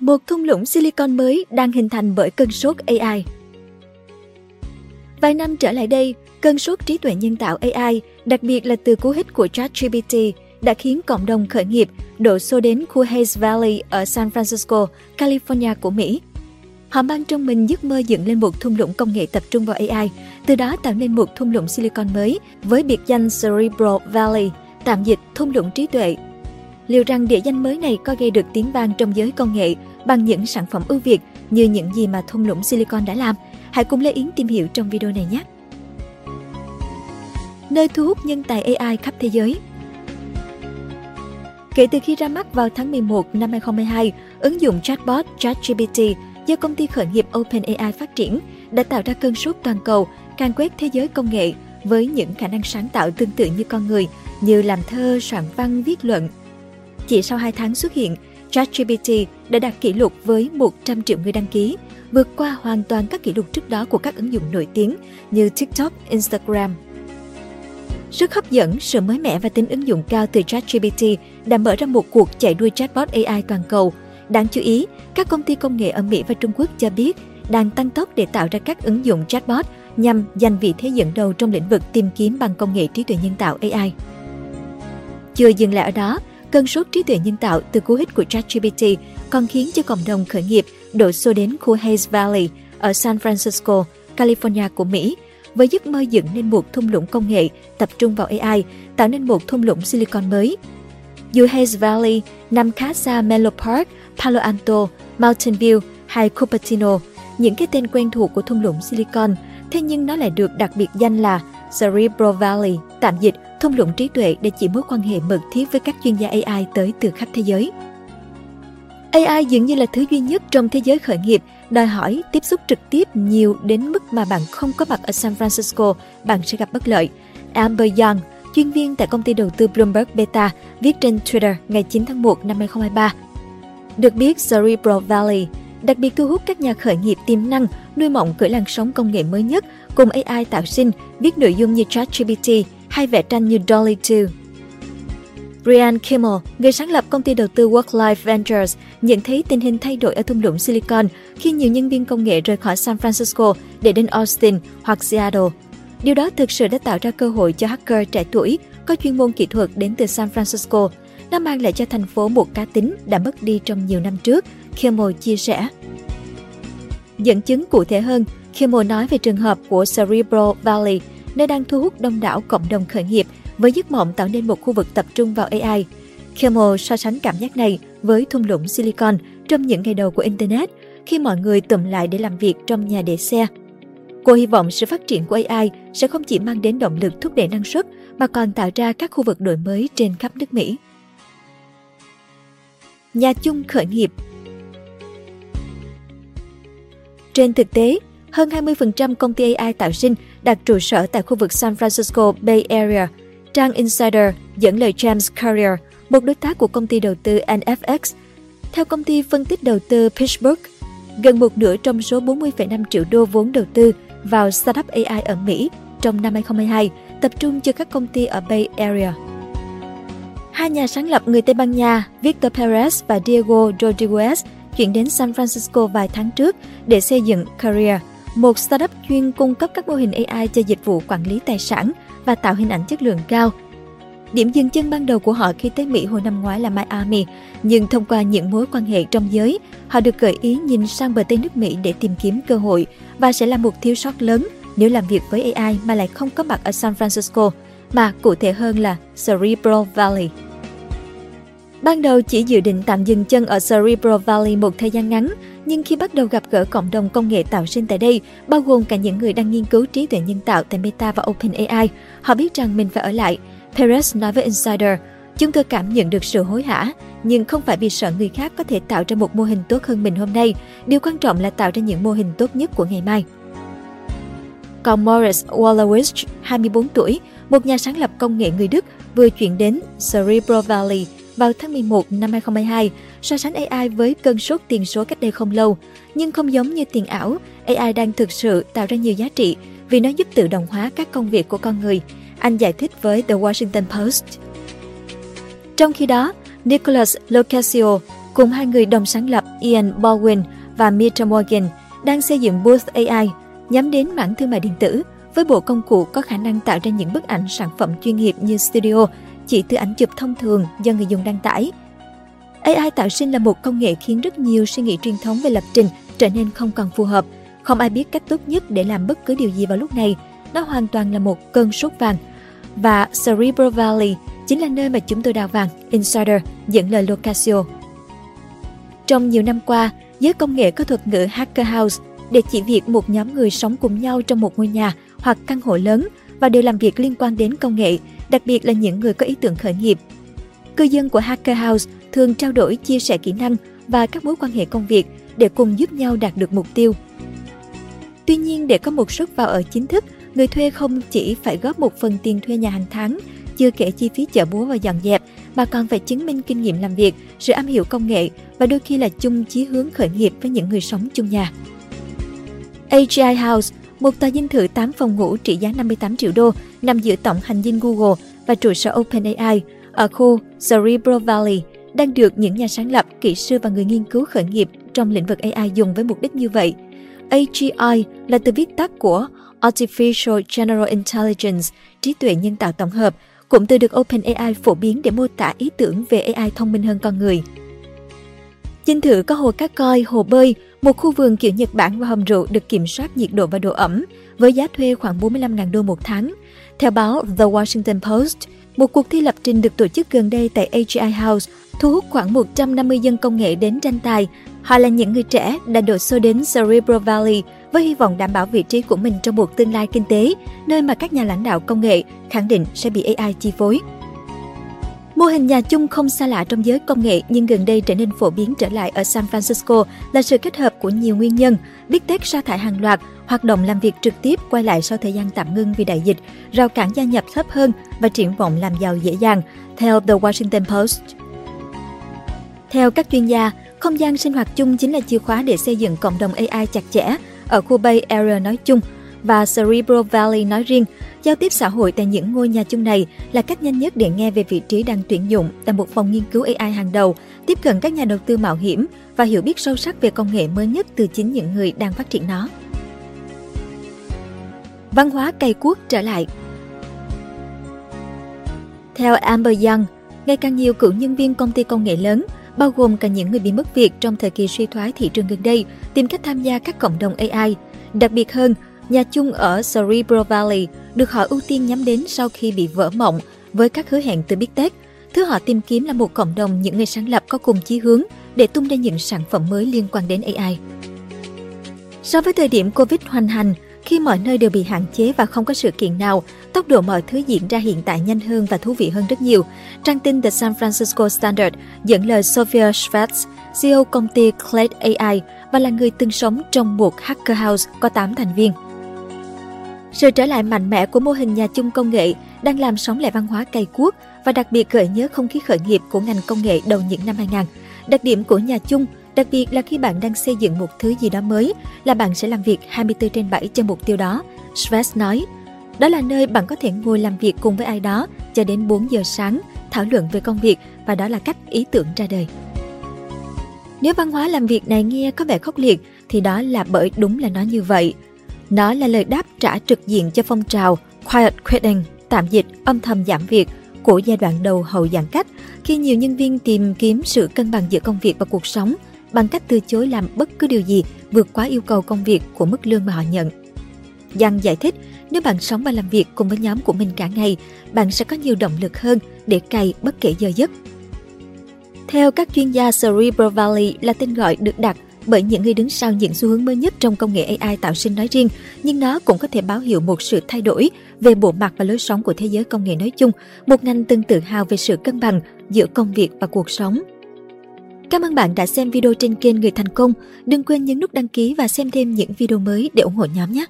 Một thung lũng silicon mới đang hình thành bởi cơn sốt AI. Vài năm trở lại đây, cơn sốt trí tuệ nhân tạo AI, đặc biệt là từ cú hích của ChatGPT, đã khiến cộng đồng khởi nghiệp đổ xô đến khu Hayes Valley ở San Francisco, California của Mỹ. Họ mang trong mình giấc mơ dựng lên một thung lũng công nghệ tập trung vào AI, từ đó tạo nên một thung lũng silicon mới với biệt danh Cerebral Valley, tạm dịch thung lũng trí tuệ. Liệu rằng địa danh mới này có gây được tiếng vang trong giới công nghệ bằng những sản phẩm ưu việt như những gì mà thung lũng silicon đã làm? Hãy cùng Lê Yến tìm hiểu trong video này nhé! Nơi thu hút nhân tài AI khắp thế giới Kể từ khi ra mắt vào tháng 11 năm 2022, ứng dụng chatbot ChatGPT do công ty khởi nghiệp OpenAI phát triển đã tạo ra cơn sốt toàn cầu, càng quét thế giới công nghệ với những khả năng sáng tạo tương tự như con người như làm thơ, soạn văn, viết luận. Chỉ sau 2 tháng xuất hiện, ChatGPT đã đạt kỷ lục với 100 triệu người đăng ký, vượt qua hoàn toàn các kỷ lục trước đó của các ứng dụng nổi tiếng như TikTok, Instagram. Sức hấp dẫn, sự mới mẻ và tính ứng dụng cao từ ChatGPT đã mở ra một cuộc chạy đua chatbot AI toàn cầu. Đáng chú ý, các công ty công nghệ ở Mỹ và Trung Quốc cho biết đang tăng tốc để tạo ra các ứng dụng chatbot nhằm giành vị thế dẫn đầu trong lĩnh vực tìm kiếm bằng công nghệ trí tuệ nhân tạo AI. Chưa dừng lại ở đó, cơn sốt trí tuệ nhân tạo từ cú hích của ChatGPT còn khiến cho cộng đồng khởi nghiệp đổ xô đến khu Hayes Valley ở San Francisco, California của Mỹ với giấc mơ dựng nên một thung lũng công nghệ tập trung vào AI, tạo nên một thung lũng silicon mới. Dù Hayes Valley nằm khá xa Menlo Park, Palo Alto, Mountain View hay Cupertino, những cái tên quen thuộc của thung lũng silicon, thế nhưng nó lại được đặc biệt danh là Cerebro Valley, tạm dịch thông lũng trí tuệ để chỉ mối quan hệ mật thiết với các chuyên gia AI tới từ khắp thế giới. AI dường như là thứ duy nhất trong thế giới khởi nghiệp đòi hỏi tiếp xúc trực tiếp nhiều đến mức mà bạn không có mặt ở San Francisco, bạn sẽ gặp bất lợi. Amber Young, chuyên viên tại công ty đầu tư Bloomberg Beta, viết trên Twitter ngày 9 tháng 1 năm 2023. Được biết, Cerebral Valley đặc biệt thu hút các nhà khởi nghiệp tiềm năng nuôi mộng cởi làn sóng công nghệ mới nhất cùng AI tạo sinh, viết nội dung như ChatGPT hay vẽ tranh như Dolly 2. Brian Kimmel, người sáng lập công ty đầu tư Work-Life Ventures, nhận thấy tình hình thay đổi ở thung lũng Silicon khi nhiều nhân viên công nghệ rời khỏi San Francisco để đến Austin hoặc Seattle. Điều đó thực sự đã tạo ra cơ hội cho hacker trẻ tuổi có chuyên môn kỹ thuật đến từ San Francisco. Nó mang lại cho thành phố một cá tính đã mất đi trong nhiều năm trước, Kimmel chia sẻ. Dẫn chứng cụ thể hơn, Kimmel nói về trường hợp của Cerebral Valley, nơi đang thu hút đông đảo cộng đồng khởi nghiệp với giấc mộng tạo nên một khu vực tập trung vào AI. Kimmel so sánh cảm giác này với thung lũng Silicon trong những ngày đầu của Internet, khi mọi người tụm lại để làm việc trong nhà để xe. Cô hy vọng sự phát triển của AI sẽ không chỉ mang đến động lực thúc đẩy năng suất, mà còn tạo ra các khu vực đổi mới trên khắp nước Mỹ. Nhà chung khởi nghiệp Trên thực tế, hơn 20% công ty AI tạo sinh đặt trụ sở tại khu vực San Francisco Bay Area – Trang Insider dẫn lời James Carrier, một đối tác của công ty đầu tư NFX. Theo công ty phân tích đầu tư Pitchbook, gần một nửa trong số 40,5 triệu đô vốn đầu tư vào startup AI ở Mỹ trong năm 2022 tập trung cho các công ty ở Bay Area. Hai nhà sáng lập người Tây Ban Nha Victor Perez và Diego Rodriguez chuyển đến San Francisco vài tháng trước để xây dựng Career, một startup chuyên cung cấp các mô hình AI cho dịch vụ quản lý tài sản – và tạo hình ảnh chất lượng cao. Điểm dừng chân ban đầu của họ khi tới Mỹ hồi năm ngoái là Miami, nhưng thông qua những mối quan hệ trong giới, họ được gợi ý nhìn sang bờ Tây nước Mỹ để tìm kiếm cơ hội và sẽ là một thiếu sót lớn nếu làm việc với AI mà lại không có mặt ở San Francisco, mà cụ thể hơn là Cerebral Valley. Ban đầu chỉ dự định tạm dừng chân ở Cerebral Valley một thời gian ngắn, nhưng khi bắt đầu gặp gỡ cộng đồng công nghệ tạo sinh tại đây, bao gồm cả những người đang nghiên cứu trí tuệ nhân tạo tại Meta và OpenAI, họ biết rằng mình phải ở lại. Perez nói với Insider, Chúng tôi cảm nhận được sự hối hả, nhưng không phải vì sợ người khác có thể tạo ra một mô hình tốt hơn mình hôm nay. Điều quan trọng là tạo ra những mô hình tốt nhất của ngày mai. Còn Morris Wallowitz, 24 tuổi, một nhà sáng lập công nghệ người Đức, vừa chuyển đến Cerebral Valley vào tháng 11 năm 2022 so sánh AI với cơn sốt tiền số cách đây không lâu. Nhưng không giống như tiền ảo, AI đang thực sự tạo ra nhiều giá trị vì nó giúp tự động hóa các công việc của con người. Anh giải thích với The Washington Post. Trong khi đó, Nicholas Locasio, cùng hai người đồng sáng lập Ian Baldwin và Mitra Morgan đang xây dựng Booth AI nhắm đến mảng thương mại điện tử với bộ công cụ có khả năng tạo ra những bức ảnh sản phẩm chuyên nghiệp như studio chỉ từ ảnh chụp thông thường do người dùng đăng tải. AI tạo sinh là một công nghệ khiến rất nhiều suy nghĩ truyền thống về lập trình trở nên không còn phù hợp. Không ai biết cách tốt nhất để làm bất cứ điều gì vào lúc này. Nó hoàn toàn là một cơn sốt vàng. Và Cerebral Valley chính là nơi mà chúng tôi đào vàng, Insider dẫn lời Locasio. Trong nhiều năm qua, giới công nghệ có thuật ngữ Hacker House để chỉ việc một nhóm người sống cùng nhau trong một ngôi nhà hoặc căn hộ lớn và đều làm việc liên quan đến công nghệ, đặc biệt là những người có ý tưởng khởi nghiệp. Cư dân của Hacker House thường trao đổi chia sẻ kỹ năng và các mối quan hệ công việc để cùng giúp nhau đạt được mục tiêu. Tuy nhiên, để có một suất vào ở chính thức, người thuê không chỉ phải góp một phần tiền thuê nhà hàng tháng, chưa kể chi phí chợ búa và dọn dẹp, mà còn phải chứng minh kinh nghiệm làm việc, sự am hiểu công nghệ và đôi khi là chung chí hướng khởi nghiệp với những người sống chung nhà. AGI House, một tòa dinh thự 8 phòng ngủ trị giá 58 triệu đô, nằm giữa tổng hành dinh Google và trụ sở OpenAI ở khu Cerebro Valley, đang được những nhà sáng lập, kỹ sư và người nghiên cứu khởi nghiệp trong lĩnh vực AI dùng với mục đích như vậy. AGI là từ viết tắt của Artificial General Intelligence, trí tuệ nhân tạo tổng hợp, cụm từ được OpenAI phổ biến để mô tả ý tưởng về AI thông minh hơn con người. Dinh thự có hồ cá coi, hồ bơi, một khu vườn kiểu Nhật Bản và hầm rượu được kiểm soát nhiệt độ và độ ẩm, với giá thuê khoảng 45.000 đô một tháng. Theo báo The Washington Post, một cuộc thi lập trình được tổ chức gần đây tại AGI House thu hút khoảng 150 dân công nghệ đến tranh tài. Họ là những người trẻ đã đổ xô đến Cerebro Valley với hy vọng đảm bảo vị trí của mình trong một tương lai kinh tế, nơi mà các nhà lãnh đạo công nghệ khẳng định sẽ bị AI chi phối. Mô hình nhà chung không xa lạ trong giới công nghệ nhưng gần đây trở nên phổ biến trở lại ở San Francisco là sự kết hợp của nhiều nguyên nhân, Big Tech sa thải hàng loạt, hoạt động làm việc trực tiếp quay lại sau thời gian tạm ngưng vì đại dịch, rào cản gia nhập thấp hơn và triển vọng làm giàu dễ dàng, theo The Washington Post. Theo các chuyên gia, không gian sinh hoạt chung chính là chìa khóa để xây dựng cộng đồng AI chặt chẽ ở khu Bay Area nói chung và Cerebro Valley nói riêng. Giao tiếp xã hội tại những ngôi nhà chung này là cách nhanh nhất để nghe về vị trí đang tuyển dụng tại một phòng nghiên cứu AI hàng đầu, tiếp cận các nhà đầu tư mạo hiểm và hiểu biết sâu sắc về công nghệ mới nhất từ chính những người đang phát triển nó. Văn hóa cày cuốc trở lại Theo Amber Young, ngày càng nhiều cựu nhân viên công ty công nghệ lớn bao gồm cả những người bị mất việc trong thời kỳ suy thoái thị trường gần đây, tìm cách tham gia các cộng đồng AI. Đặc biệt hơn, nhà chung ở Cerebro Valley được họ ưu tiên nhắm đến sau khi bị vỡ mộng với các hứa hẹn từ Big Tech. Thứ họ tìm kiếm là một cộng đồng những người sáng lập có cùng chí hướng để tung ra những sản phẩm mới liên quan đến AI. So với thời điểm Covid hoành hành, khi mọi nơi đều bị hạn chế và không có sự kiện nào, tốc độ mọi thứ diễn ra hiện tại nhanh hơn và thú vị hơn rất nhiều. Trang tin The San Francisco Standard dẫn lời Sophia Schwartz, CEO công ty Clade AI và là người từng sống trong một hacker house có 8 thành viên. Sự trở lại mạnh mẽ của mô hình nhà chung công nghệ đang làm sống lại văn hóa cày cuốc và đặc biệt gợi nhớ không khí khởi nghiệp của ngành công nghệ đầu những năm 2000. Đặc điểm của nhà chung Đặc biệt là khi bạn đang xây dựng một thứ gì đó mới, là bạn sẽ làm việc 24 trên 7 cho mục tiêu đó. Schwartz nói, đó là nơi bạn có thể ngồi làm việc cùng với ai đó cho đến 4 giờ sáng, thảo luận về công việc và đó là cách ý tưởng ra đời. Nếu văn hóa làm việc này nghe có vẻ khốc liệt thì đó là bởi đúng là nó như vậy. Nó là lời đáp trả trực diện cho phong trào Quiet Quitting, tạm dịch âm thầm giảm việc của giai đoạn đầu hậu giãn cách khi nhiều nhân viên tìm kiếm sự cân bằng giữa công việc và cuộc sống bằng cách từ chối làm bất cứ điều gì vượt quá yêu cầu công việc của mức lương mà họ nhận. Giang giải thích, nếu bạn sống và làm việc cùng với nhóm của mình cả ngày, bạn sẽ có nhiều động lực hơn để cày bất kể giờ giấc. Theo các chuyên gia, Cerebral Valley là tên gọi được đặt bởi những người đứng sau những xu hướng mới nhất trong công nghệ AI tạo sinh nói riêng, nhưng nó cũng có thể báo hiệu một sự thay đổi về bộ mặt và lối sống của thế giới công nghệ nói chung, một ngành từng tự hào về sự cân bằng giữa công việc và cuộc sống. Cảm ơn bạn đã xem video trên kênh Người Thành Công. Đừng quên nhấn nút đăng ký và xem thêm những video mới để ủng hộ nhóm nhé!